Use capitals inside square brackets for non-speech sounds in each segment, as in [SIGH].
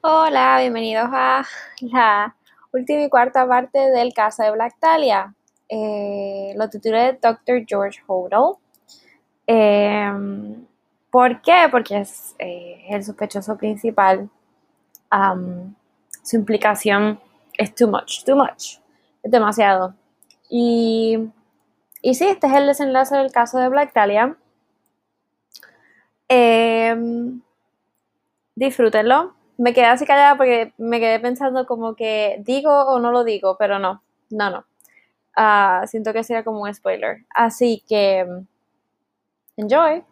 Hola, bienvenidos a la última y cuarta parte del caso de Black Dahlia. Eh, lo titulé Dr. George Hodel. Em, ¿Por qué? Porque es eh, el sospechoso principal. su implicación es too much, too much. Es demasiado. Y, y sí, este es el desenlace del caso de Black Dahlia. Em, disfrútenlo me quedé así callada porque me quedé pensando como que digo o no lo digo, pero no, no, no. Ah, siento que sería como un spoiler. Así que, enjoy.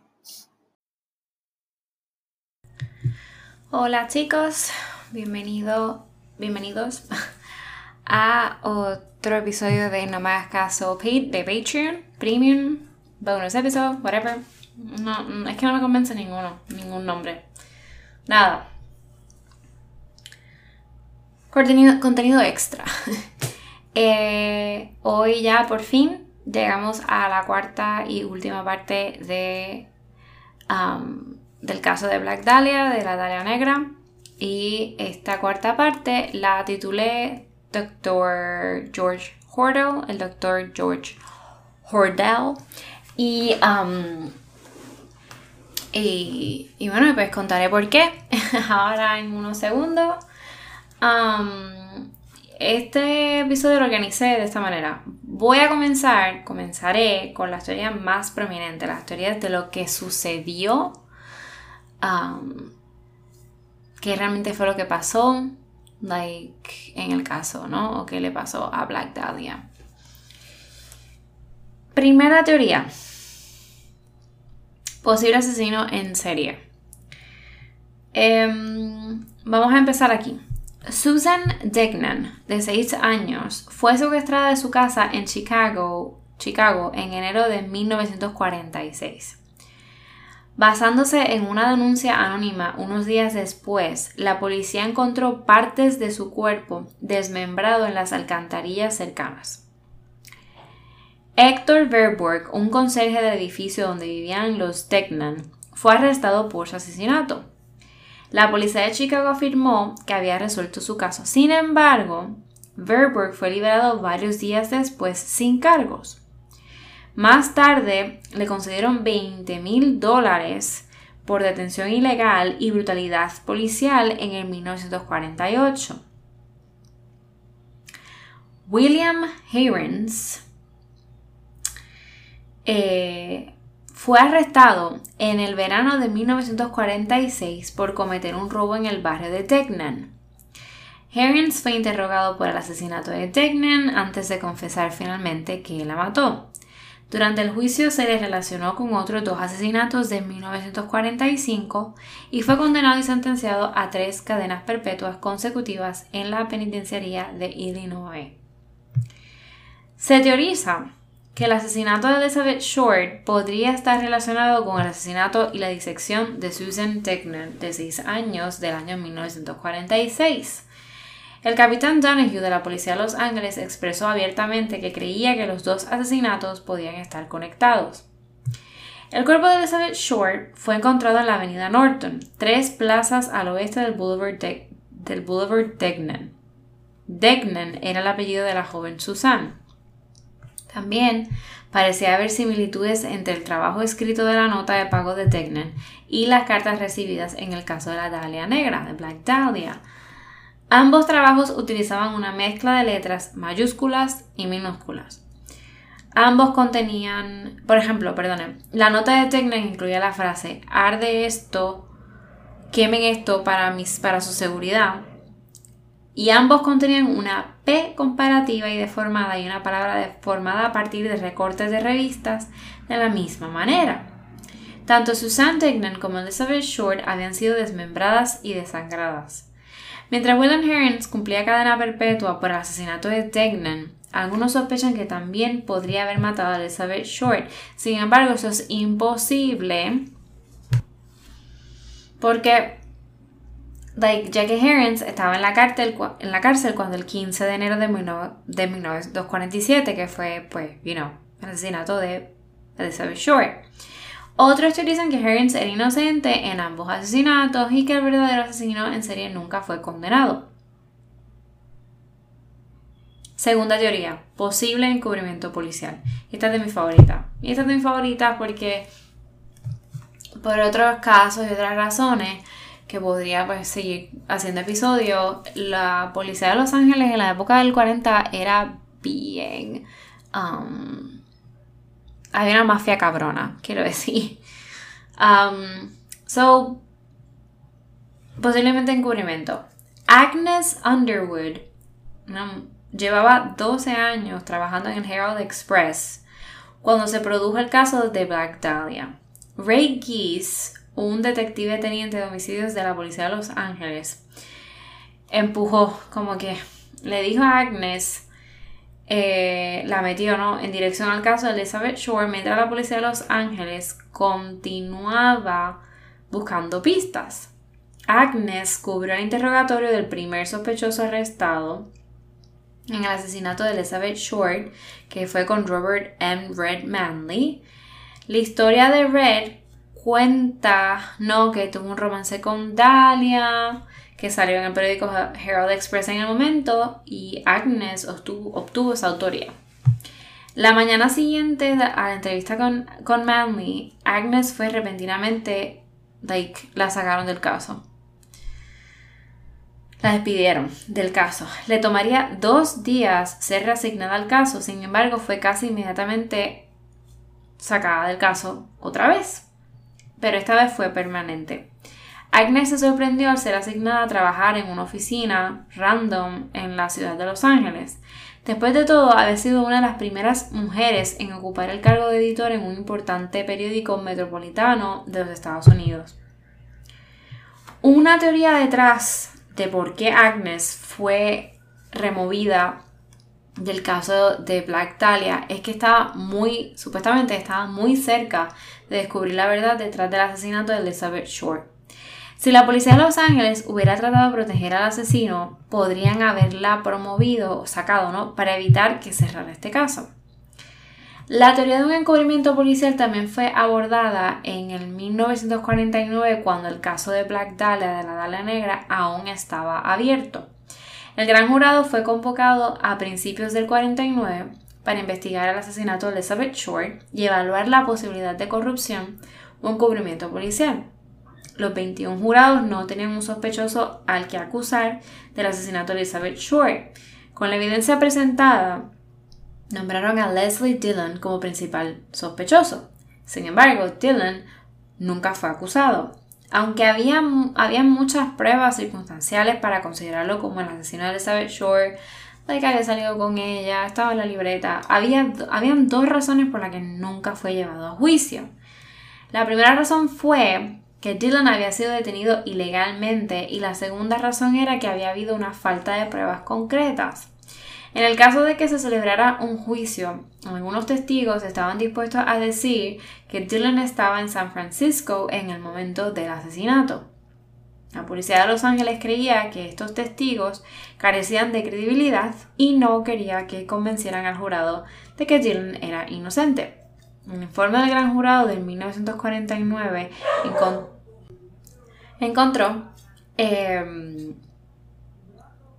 Hola chicos, bienvenido, bienvenidos [LAUGHS] a otro episodio de No Me Hagas Caso de Patreon, Premium, bonus episode, whatever. No, es que no me convence ninguno, ningún nombre. Nada, Contenido, extra. [LAUGHS] Eh, hoy ya por fin llegamos a la cuarta y última parte de, del caso de Black Dahlia, de la Dahlia Negra. Y esta cuarta parte la titulé Dr. George Hordell, el Dr. George Hordell. Y, y, bueno, pues contaré por qué [LAUGHS] ahora en unos segundos este episodio lo organicé de esta manera. Voy a comenzar, comenzaré con las teorías más prominentes, las teorías de lo que sucedió, que realmente fue lo que pasó, like, en el caso, ¿no? O qué le pasó a Black Dahlia. Primera teoría. Posible asesino en serie. Em, vamos a empezar aquí. Susan Degnan, de 6 años, fue secuestrada de su casa en Chicago, Chicago en enero de 1946. Basándose en una denuncia anónima unos días después, la policía encontró partes de su cuerpo desmembrado en las alcantarillas cercanas. Héctor Verburg, un conserje del edificio donde vivían los Degnan, fue arrestado por su asesinato. La policía de Chicago afirmó que había resuelto su caso. Sin embargo, Verburg fue liberado varios días después sin cargos. Más tarde le concedieron 20 mil dólares por detención ilegal y brutalidad policial en el 1948. William eh, fue arrestado en el verano de 1946 por cometer un robo en el barrio de Tegnan. Herrens fue interrogado por el asesinato de Tegnan antes de confesar finalmente que la mató. Durante el juicio se le relacionó con otros dos asesinatos de 1945 y fue condenado y sentenciado a tres cadenas perpetuas consecutivas en la penitenciaría de Illinois. Se teoriza que el asesinato de Elizabeth Short podría estar relacionado con el asesinato y la disección de Susan Tegner, de 6 años, del año 1946. El capitán Donahue de la Policía de Los Ángeles expresó abiertamente que creía que los dos asesinatos podían estar conectados. El cuerpo de Elizabeth Short fue encontrado en la avenida Norton, tres plazas al oeste del Boulevard, del Boulevard Degnan. Degnan era el apellido de la joven Susan. También parecía haber similitudes entre el trabajo escrito de la nota de pago de Tegnen y las cartas recibidas en el caso de la Dahlia Negra, de Black Dahlia. Ambos trabajos utilizaban una mezcla de letras mayúsculas y minúsculas. Ambos contenían, por ejemplo, perdonen, la nota de Tegnen incluía la frase arde esto, quemen esto para, mis, para su seguridad, y ambos contenían una P comparativa y deformada y una palabra deformada a partir de recortes de revistas de la misma manera. Tanto Susan Degnan como Elizabeth Short habían sido desmembradas y desangradas. Mientras William Hearns cumplía cadena perpetua por el asesinato de Degnan, algunos sospechan que también podría haber matado a Elizabeth Short. Sin embargo, eso es imposible porque like, Jackie Herrens estaba en la, cárcel, en la cárcel cuando el 15 de enero de, 1947, que fue, pues, you know, el asesinato de Elizabeth Short. Otros teorizan que Harris era inocente en ambos asesinatos y que el verdadero asesino en serie nunca fue condenado. Segunda teoría, posible encubrimiento policial. Esta es de mi favorita. Y esta es de mis favoritas porque por otros casos y otras razones que podría pues, seguir haciendo episodios, la policía de Los Ángeles en la época del 40 era bien... Um, había una mafia cabrona, quiero decir. Um, so, posiblemente encubrimiento. Agnes Underwood llevaba 12 años trabajando en el Herald Express cuando se produjo el caso de Black Dahlia. Ray Geese, un detective teniente de homicidios de la policía de Los Ángeles, empujó, como que le dijo a Agnes, eh, la metió ¿no? en dirección al caso de Elizabeth Shore, mientras la policía de Los Ángeles continuaba buscando pistas. Agnes cubrió el interrogatorio del primer sospechoso arrestado en el asesinato de Elizabeth Short, que fue con Robert M. Red Manley. La historia de Red cuenta, ¿no? Que tuvo un romance con Dahlia, que salió en el periódico Herald Express en el momento, y Agnes obtuvo, esa autoría. La mañana siguiente a la entrevista con, con Agnes fue repentinamente, like, la sacaron del caso. La despidieron del caso. Le tomaría dos días ser reasignada al caso, sin embargo fue casi inmediatamente sacada del caso otra vez. Pero esta vez fue permanente. Agnes se sorprendió al ser asignada a trabajar en una oficina random en la ciudad de Los Ángeles. Después de todo, había sido una de las primeras mujeres en ocupar el cargo de editor en un importante periódico metropolitano de los Estados Unidos. Una teoría detrás de por qué Agnes fue removida del caso de Black Dahlia es que estaba muy, supuestamente estaba muy cerca de descubrir la verdad detrás del asesinato de Elizabeth Short. Si la policía de Los Ángeles hubiera tratado de proteger al asesino, podrían haberla promovido o sacado, ¿no? Para evitar que cerrara este caso. La teoría de un encubrimiento policial también fue abordada en el 1949 cuando el caso de Black Dahlia de la Dahlia Negra aún estaba abierto. El gran jurado fue convocado a principios del 49 para investigar el asesinato de Elizabeth Short y evaluar la posibilidad de corrupción o encubrimiento policial. Los 21 jurados no tenían un sospechoso al que acusar del asesinato de Elizabeth Short. Con la evidencia presentada, nombraron a Leslie Dillon como principal sospechoso. Sin embargo, Dillon nunca fue acusado. Aunque había, había muchas pruebas circunstanciales para considerarlo como el asesino de Elizabeth Shore, de que había salido con ella, estaba en la libreta, había, habían dos razones por las que nunca fue llevado a juicio. La primera razón fue que Dillon había sido detenido ilegalmente y la segunda razón era que había habido una falta de pruebas concretas. En el caso de que se celebrara un juicio, algunos testigos estaban dispuestos a decir que Dylan estaba en San Francisco en el momento del asesinato. La policía de Los Ángeles creía que estos testigos carecían de credibilidad y no quería que convencieran al jurado de que Dylan era inocente. Un informe del gran jurado de 1949 encontró eh,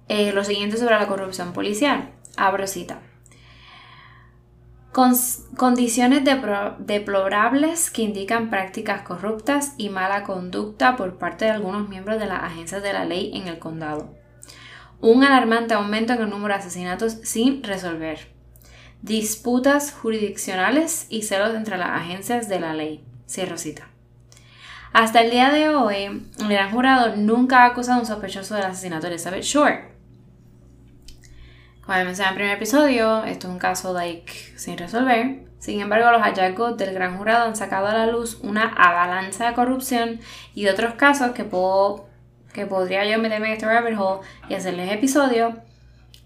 eh, lo siguiente sobre la corrupción policial. Abro cita. condiciones deplorables que indican prácticas corruptas y mala conducta por parte de algunos miembros de las agencias de la ley en el condado. Un alarmante aumento en el número de asesinatos sin resolver. Disputas jurisdiccionales y celos entre las agencias de la ley. Cierro cita. Hasta el día de hoy, el gran jurado nunca ha acusado a un sospechoso del asesinato de Elizabeth Short. Como mencioné en el primer episodio, esto es un caso like, sin resolver. Sin embargo, los hallazgos del gran jurado han sacado a la luz una avalancha de corrupción y de otros casos que puedo que podría yo meterme en este rabbit hole y hacerles episodio.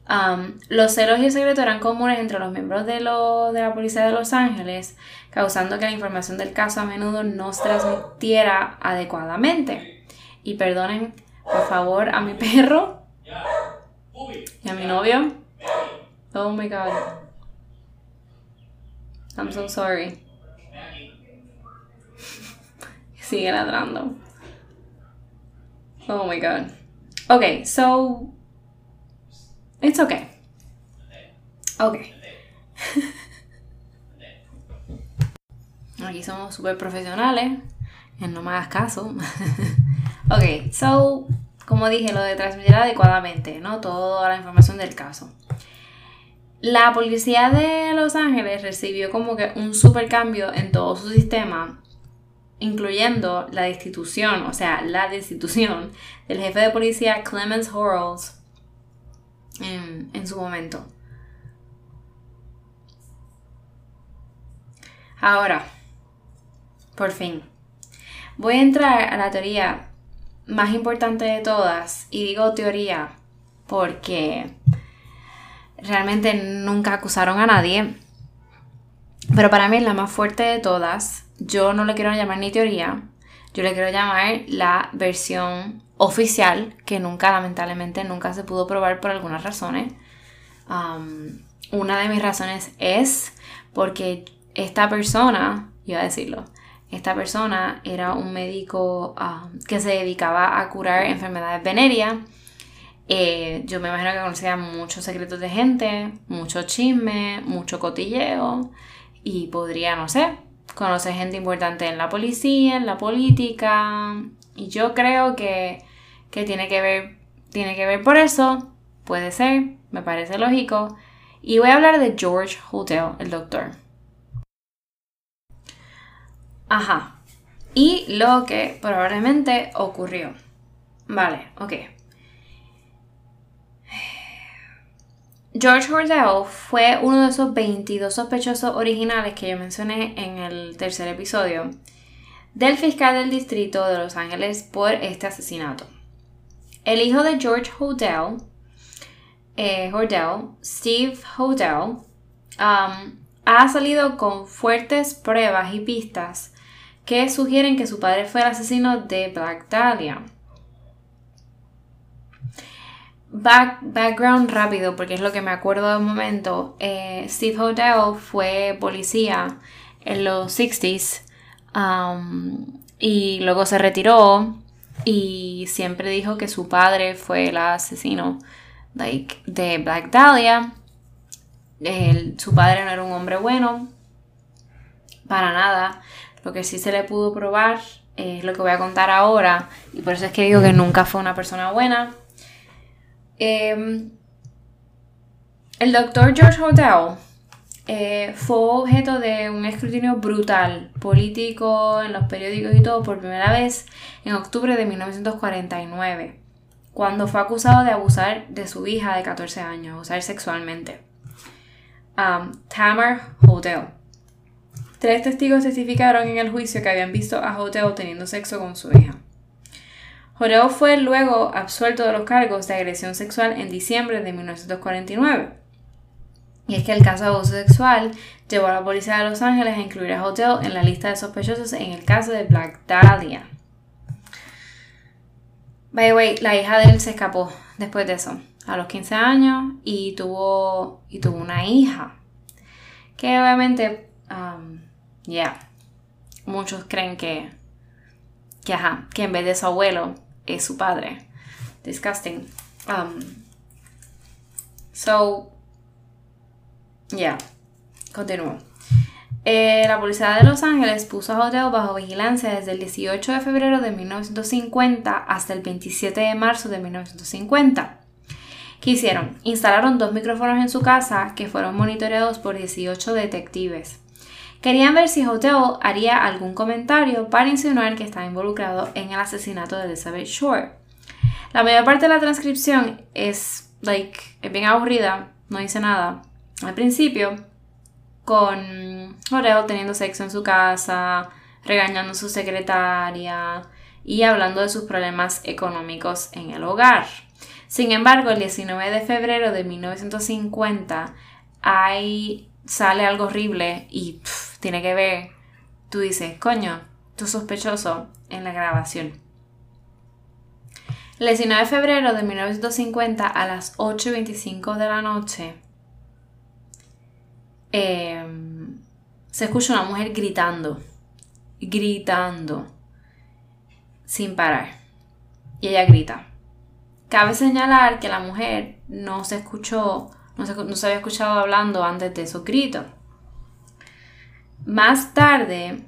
Um, los celos y el secreto eran comunes entre los miembros de, lo, de la policía de Los Ángeles, causando que la información del caso a menudo no se transmitiera adecuadamente. Y perdonen, por favor, a mi perro y a mi novio Oh my god. I'm so sorry. [LAUGHS] Sigue ladrando. Oh my god. Okay, so. It's okay. Okay. [LAUGHS] Aquí somos súper profesionales. No me hagas caso. [LAUGHS] ok, so, como dije, lo de transmitir adecuadamente, ¿no? Toda la información del caso. La policía de Los Ángeles recibió como que un super cambio en todo su sistema, incluyendo la destitución, o sea, la destitución del jefe de policía Clemens Horrells en, en su momento. Ahora, por fin, voy a entrar a la teoría más importante de todas, y digo teoría porque realmente nunca acusaron a nadie. Pero para mí es la más fuerte de todas. Yo no le quiero llamar ni teoría. Yo le quiero llamar la versión oficial, que nunca, lamentablemente, nunca se pudo probar por algunas razones. una de mis razones es porque esta persona, iba a decirlo, esta persona era un médico que se dedicaba a curar enfermedades venéreas eh, yo me imagino que conocía muchos secretos de gente, mucho chisme, mucho cotilleo y podría, no sé, conocer gente importante en la policía, en la política. Y yo creo que, que tiene que ver, tiene que ver por eso, puede ser, me parece lógico. Y voy a hablar de George Hotel, el doctor. Ajá. Y lo que probablemente ocurrió. Vale, ok. George Hordell fue uno de esos 22 sospechosos originales que yo mencioné en el tercer episodio del fiscal del distrito de Los Ángeles por este asesinato. El hijo de George Hodel, eh, Steve Hodel, um, ha salido con fuertes pruebas y pistas que sugieren que su padre fue el asesino de Black Dahlia. Background rápido, porque es lo que me acuerdo de un momento. Eh, Steve Hodel fue policía en los 60s um, y luego se retiró y siempre dijo que su padre fue el asesino like, de Black Dahlia. su padre no era un hombre bueno, para nada. Lo que sí se le pudo probar es lo que voy a contar ahora y por eso es que digo que nunca fue una persona buena. Em, el doctor George Hotel eh, fue objeto de un escrutinio brutal político en los periódicos y todo por primera vez en octubre de 1949, cuando fue acusado de abusar de su hija de 14 años, abusar sexualmente. Um, Tamar Hotel. Tres testigos testificaron en el juicio que habían visto a Hotel teniendo sexo con su hija. Joreo fue luego absuelto de los cargos de agresión sexual en diciembre de 1949. Y es que el caso de abuso sexual llevó a la policía de Los Ángeles a incluir a Hotel en la lista de sospechosos en el caso de Black Dahlia. By the way, la hija de él se escapó después de eso, a los 15 años, y tuvo, y tuvo una hija. Que obviamente, um, ya, muchos creen que, que, ajá, que en vez de su abuelo es su padre. Disgusting. Um, so, yeah, continúo. Eh, la policía de Los Ángeles puso a Hotel bajo vigilancia desde el 18 de febrero de 1950 hasta el 27 de marzo de 1950. ¿Qué hicieron? Instalaron dos micrófonos en su casa que fueron monitoreados por 18 detectives. Querían ver si Hotel haría algún comentario para insinuar que estaba involucrado en el asesinato de Elizabeth Shore. La mayor parte de la transcripción es, like, es bien aburrida, no dice nada. Al principio, con Hotel teniendo sexo en su casa, regañando a su secretaria y hablando de sus problemas económicos en el hogar. Sin embargo, el 19 de febrero de 1950 hay, sale algo horrible y tiene que ver, tú dices, coño, tú sospechoso en la grabación. El 19 de febrero de 1950 a las 8.25 de la noche em, se escucha una mujer gritando, gritando. sin parar. Y ella grita. Cabe señalar que la mujer no se escuchó, no se, había escuchado hablando antes de esos gritos. Más tarde,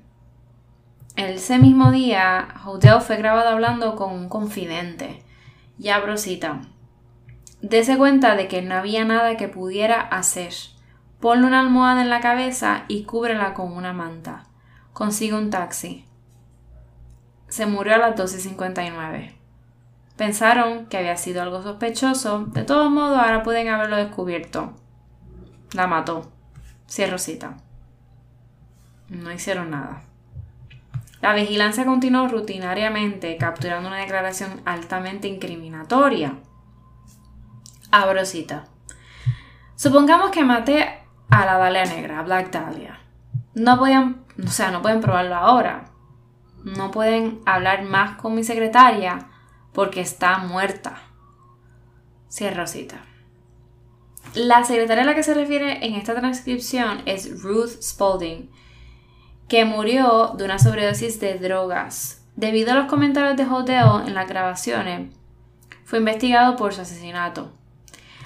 ese mismo día, Hotel fue grabado hablando con un confidente. Ya, brosita. Dese cuenta de que no había nada que pudiera hacer. Ponle una almohada en la cabeza y cúbrela con una manta. Consigue un taxi. Se murió a las 12.59. Pensaron que había sido algo sospechoso. De todos modos, ahora pueden haberlo descubierto. La mató. Cierro cita. No hicieron nada. La vigilancia continuó rutinariamente, capturando una declaración altamente incriminatoria. Abro cita. Supongamos que maté a la Dalia Negra, a Black Dahlia. No pueden, o sea, no pueden probarlo ahora. No pueden hablar más con mi secretaria porque está muerta. Cierro cita. La secretaria a la que se refiere en esta transcripción es Ruth Spalding, que murió de una sobredosis de drogas. Debido a los comentarios de Hotel en las grabaciones, fue investigado por su asesinato.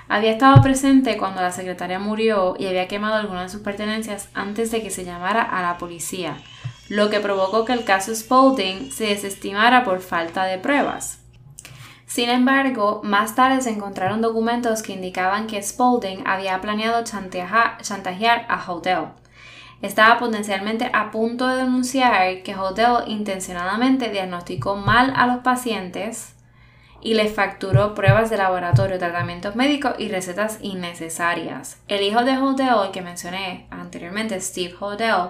Había estado presente cuando la secretaria murió y había quemado algunas de sus pertenencias antes de que se llamara a la policía, lo que provocó que el caso Spalding se desestimara por falta de pruebas. Sin embargo, más tarde se encontraron documentos que indicaban que Spalding había planeado chantajear a Hotel estaba potencialmente a punto de denunciar que Hotel intencionadamente diagnosticó mal a los pacientes y les facturó pruebas de laboratorio, tratamientos médicos y recetas innecesarias. El hijo de Hotel, que mencioné anteriormente, Steve Hotel,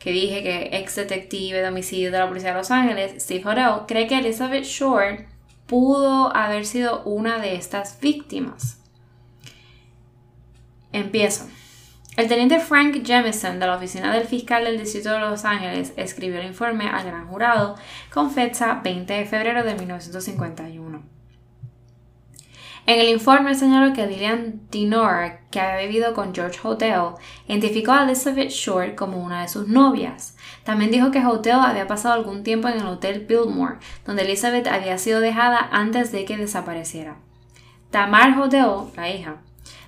que dije que ex detective de homicidio de la Policía de Los Ángeles, Steve Hotel, cree que Elizabeth Short pudo haber sido una de estas víctimas. Empiezo. El teniente Frank Jemison de la Oficina del Fiscal del Distrito de Los Ángeles escribió el informe al gran jurado con fecha 20 de febrero de 1951. En el informe señaló que Lillian Dinor, que había vivido con George Hotel, identificó a Elizabeth Short como una de sus novias. También dijo que Hotel había pasado algún tiempo en el Hotel Biltmore, donde Elizabeth había sido dejada antes de que desapareciera. Tamar Hotel, la hija,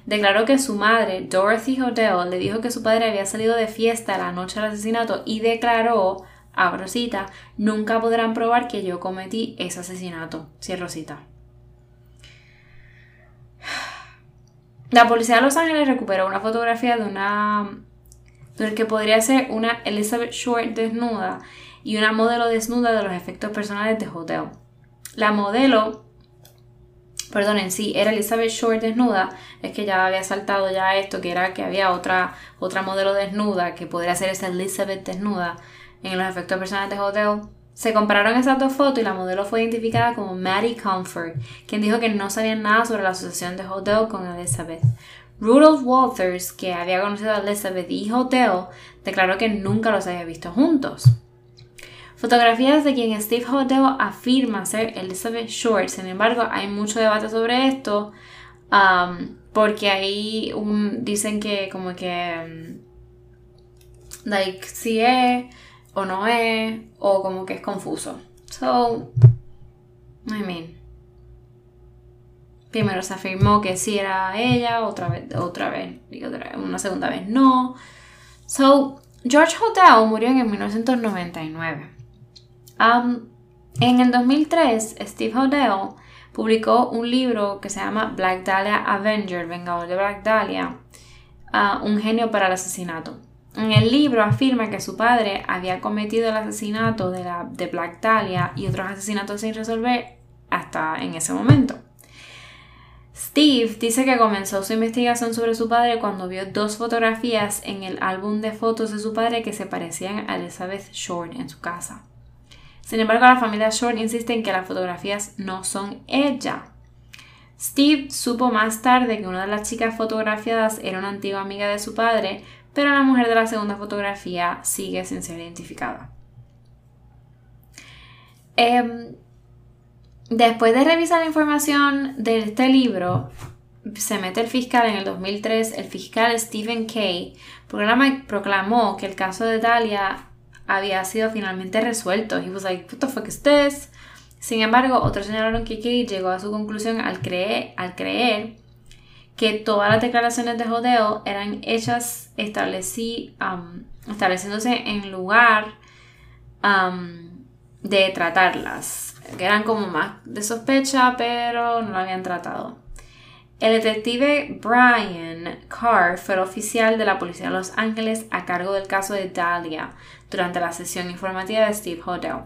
declaró que su madre, Dorothy Hotel, le dijo que su padre había salido de fiesta la noche del asesinato y declaró, abro cita, nunca podrán probar que yo cometí ese asesinato, cierro cita. La policía de Los Ángeles recuperó una fotografía de una del que podría ser una Elizabeth Short desnuda y una modelo desnuda de los efectos personales de Hotel. La modelo perdón, en sí era Elizabeth Short desnuda, es que ya había saltado ya esto, que era que había otra, otra modelo desnuda que podría ser esa Elizabeth desnuda en los efectos personales de Hotel. Se compararon esas dos fotos y la modelo fue identificada como Maddie Comfort, quien dijo que no sabía nada sobre la asociación de Hotel con Elizabeth. Rudolph Walters, que había conocido a Elizabeth y Hotel, declaró que nunca los había visto juntos. Fotografías de quien Steve Hotel afirma ser Elizabeth Short. Sin embargo, hay mucho debate sobre esto. Um, porque ahí dicen que como que um, like si es o no es o como que es confuso. So, I mean, primero se afirmó que sí era ella, otra vez, otra vez, y una segunda vez no. So, George Hotel murió en 1999 en el 2003, Steve Hodel publicó un libro que se llama Black Dahlia Avenger, Vengador de Black Dahlia, uh, un genio para el asesinato. En el libro afirma que su padre había cometido el asesinato de, la, de Black Dahlia y otros asesinatos sin resolver hasta en ese momento. Steve dice que comenzó su investigación sobre su padre cuando vio dos fotografías en el álbum de fotos de su padre que se parecían a Elizabeth Short en su casa. Sin embargo, la familia Short insiste en que las fotografías no son ella. Steve supo más tarde que una de las chicas fotografiadas era una antigua amiga de su padre, pero la mujer de la segunda fotografía sigue sin ser identificada. Em, después de revisar la información de este libro, se mete el fiscal en el 2003, el fiscal Stephen Kay proclamó que el caso de Dalia había sido finalmente resuelto. He was like, what the fuck is this? Sin embargo, otros señalaron que Kate llegó a su conclusión al creer que todas las declaraciones de jodeo eran hechas estableci, estableciéndose en lugar de tratarlas, que eran como más de sospecha, pero no lo habían tratado. El detective Brian Carr fue el oficial de la policía de Los Ángeles a cargo del caso de Dahlia durante la sesión informativa de Steve Hodel.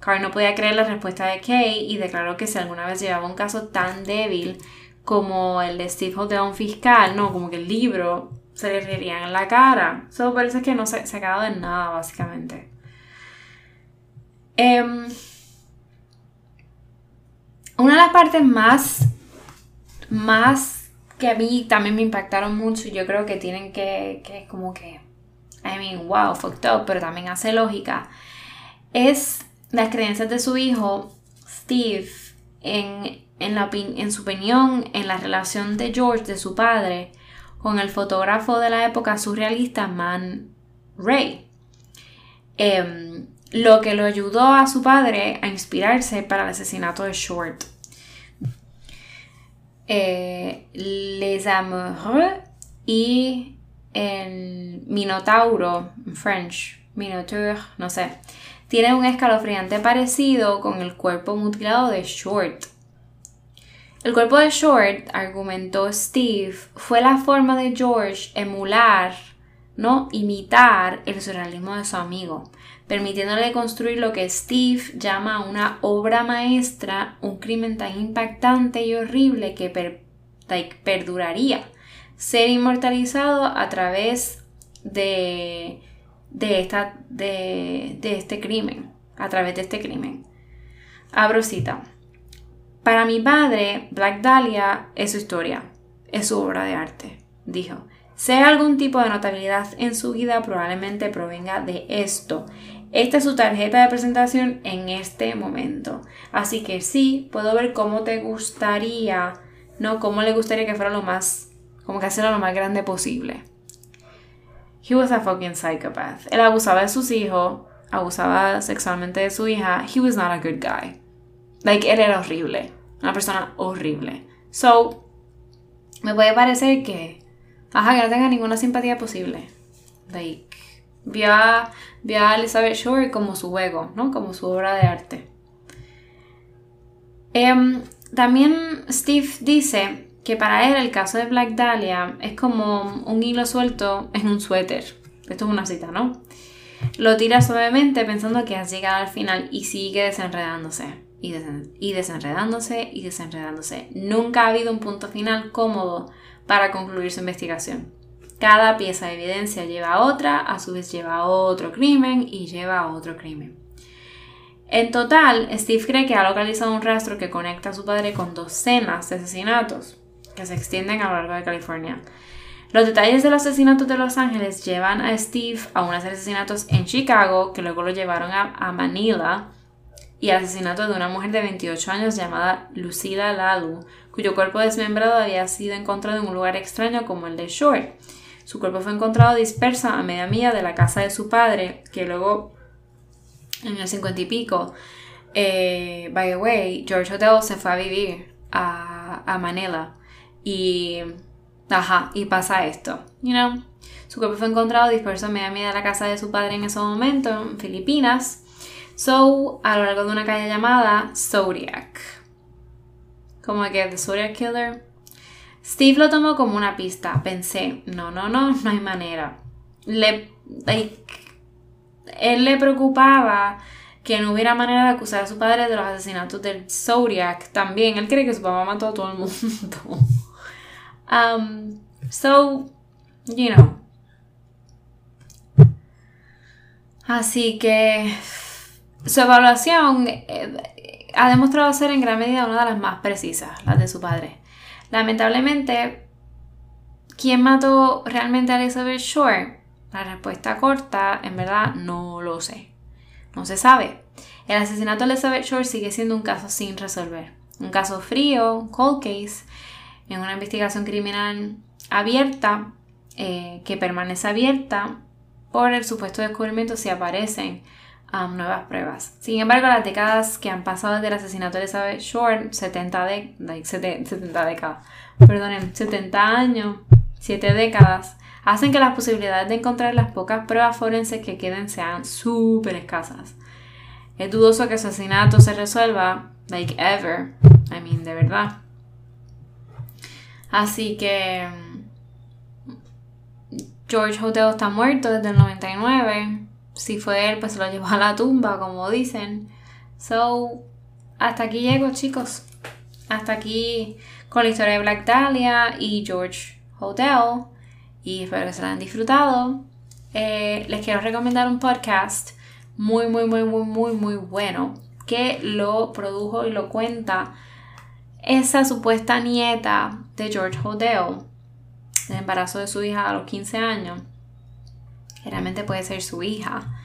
Carr no podía creer la respuesta de Kay y declaró que si alguna vez llevaba un caso tan débil como el de Steve Hodel, un fiscal, no, como que el libro se le reirían en la cara. Solo parece que no se, se ha quedado nada, básicamente. Em, una de las partes más, más que a mí también me impactaron mucho, y yo creo que tienen que, que como que, I mean, wow, fucked up, pero también hace lógica, es las creencias de su hijo, Steve, en, en, su opinión, en la relación de George, de su padre, con el fotógrafo de la época surrealista Man Ray. Em, lo que lo ayudó a su padre a inspirarse para el asesinato de Short. Eh, Les Amoureux y el Minotauro, en French, Minotaur, no sé, tiene un escalofriante parecido con el cuerpo mutilado de Short. El cuerpo de Short, argumentó Steve, fue la forma de George emular, no imitar el surrealismo de su amigo permitiéndole construir lo que Steve llama una obra maestra, un crimen tan impactante y horrible que perduraría, ser inmortalizado a través de, de, esta, de este crimen, a través de este crimen. Abro cita. Para mi padre, Black Dahlia es su historia, es su obra de arte, dijo. Sea algún tipo de notabilidad en su vida, probablemente provenga de esto. Esta es su tarjeta de presentación en este momento. Así que sí, puedo ver cómo te gustaría, ¿no? Cómo le gustaría que fuera lo más, como que hacerlo lo más grande posible. He was a fucking psychopath. Él abusaba de sus hijos, abusaba sexualmente de su hija. He was not a good guy. Like, él era horrible. Una persona horrible. So, me puede parecer que Ajá, que no tenga ninguna simpatía posible. Like, vio a, Elizabeth Shore como su juego, ¿no? Como su obra de arte. Em, también Steve dice que para él el caso de Black Dahlia es como un hilo suelto en un suéter. Esto es una cita, ¿no? Lo tira suavemente pensando que has llegado al final y sigue desenredándose. Y, desenredándose y desenredándose. Nunca ha habido un punto final cómodo para concluir su investigación. Cada pieza de evidencia lleva a otra, a su vez lleva a otro crimen y lleva a otro crimen. En total, Steve cree que ha localizado un rastro que conecta a su padre con docenas de asesinatos que se extienden a lo largo de California. Los detalles de los asesinatos de Los Ángeles llevan a Steve a unos asesinatos en Chicago que luego lo llevaron a, Manila y al asesinato de una mujer de 28 años llamada Lucila Ladu, cuyo cuerpo desmembrado había sido encontrado en un lugar extraño como el de Shore. Su cuerpo fue encontrado dispersa a media milla de la casa de su padre, que luego, en el cincuenta y pico, eh, by the way, George Hotel se fue a vivir a, a Manila. Y, ajá, y pasa esto, you know. Su cuerpo fue encontrado disperso a media milla de la casa de su padre en ese momento, en Filipinas. So, a lo largo de una calle llamada Zodiac como que The Zodiac Killer. Steve lo tomó como una pista. Pensé, no, no, no, no hay manera. Él le preocupaba que no hubiera manera de acusar a su padre de los asesinatos del Zodiac. También, él cree que su papá mató a todo el mundo. [LAUGHS] um, so, you know. Así que su evaluación eh, ha demostrado ser en gran medida una de las más precisas, las de su padre. Lamentablemente, ¿quién mató realmente a Elizabeth Shore? La respuesta corta, en verdad, no lo sé. No se sabe. El asesinato de Elizabeth Shore sigue siendo un caso sin resolver. Un caso frío, cold case, en una investigación criminal abierta, eh, que permanece abierta por el supuesto descubrimiento si aparecen um, nuevas pruebas. Sin embargo, las décadas que han pasado desde el asesinato de Elizabeth Short, 70, de, 70 décadas, perdonen, 70 años, 7 décadas, hacen que las posibilidades de encontrar las pocas pruebas forenses que queden sean súper escasas. Es dudoso que su asesinato se resuelva, like ever, I mean, de verdad. Así que George Hotel está muerto desde el 99. Si fue él, pues se lo llevó a la tumba, como dicen. So, hasta aquí llego, chicos. Hasta aquí con la historia de Black Dahlia y George Hotel. Y espero que se lo hayan disfrutado. Eh, les quiero recomendar un podcast muy, muy, muy, muy, muy, muy bueno que lo produjo y lo cuenta esa supuesta nieta de George Hodel, el embarazo de su hija a los 15 años, realmente puede ser su hija,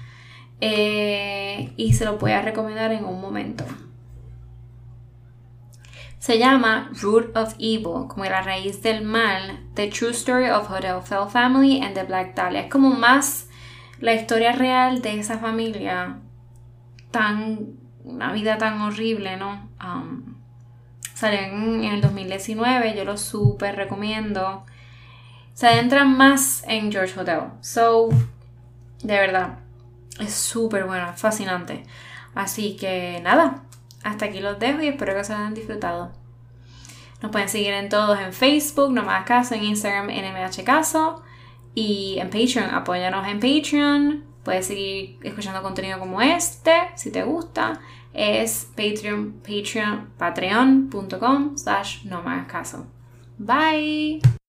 eh, y se lo voy a recomendar en un momento. Se llama Root of Evil, como la raíz del mal, The True Story of Hodel Fell Family and the Black Dahlia. Es como más la historia real de esa familia, tan, una vida tan horrible, ¿no? Um, Salió en, el 2019, yo lo súper recomiendo. Se adentran más en George Hotel. So, de verdad, es súper bueno, es fascinante. Así que nada, hasta aquí los dejo y espero que se hayan disfrutado. Nos pueden seguir en todos en Facebook, no más caso, en Instagram, NMH Caso. Y en Patreon, apóyanos en Patreon. Puedes seguir escuchando contenido como este, si te gusta es Patreon, Patreon, patreon.com slash no caso. Bye.